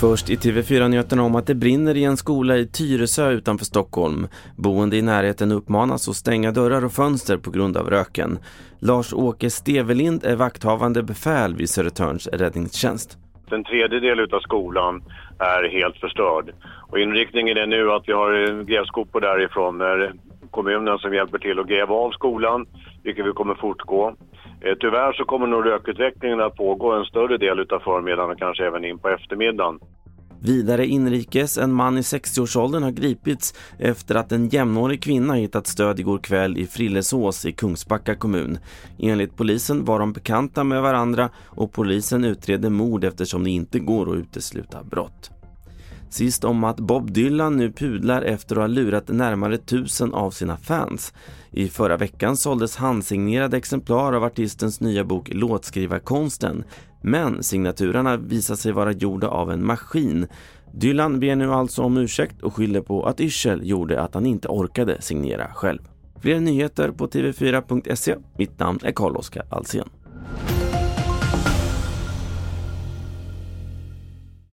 Först i TV4-nyheterna om att det brinner i en skola i Tyresö utanför Stockholm. Boende i närheten uppmanas att stänga dörrar och fönster på grund av röken. Lars-Åke Stevelind är vakthavande befäl vid Södertörns räddningstjänst. En tredjedel av skolan är helt förstörd. Och inriktningen är nu att vi har eh, grävskopor därifrån eh, kommunen som hjälper till att gräva av skolan, vilket vi kommer fortgå. Eh, tyvärr så kommer nog rökutvecklingen att pågå en större del av förmiddagen och kanske även in på eftermiddagen. Vidare inrikes, en man i 60-årsåldern har gripits efter att en jämnårig kvinna hittat stöd igår kväll i Frillesås i Kungsbacka kommun. Enligt polisen var de bekanta med varandra och polisen utreder mord eftersom det inte går att utesluta brott. Sist om att Bob Dylan nu pudlar efter att ha lurat närmare tusen av sina fans. I förra veckan såldes handsignerade exemplar av artistens nya bok Låtskrivarkonsten. Men signaturerna visar sig vara gjorda av en maskin. Dylan ber nu alltså om ursäkt och skyller på att yrsel gjorde att han inte orkade signera själv. Fler nyheter på tv4.se. Mitt namn är Carl-Oskar Alsen.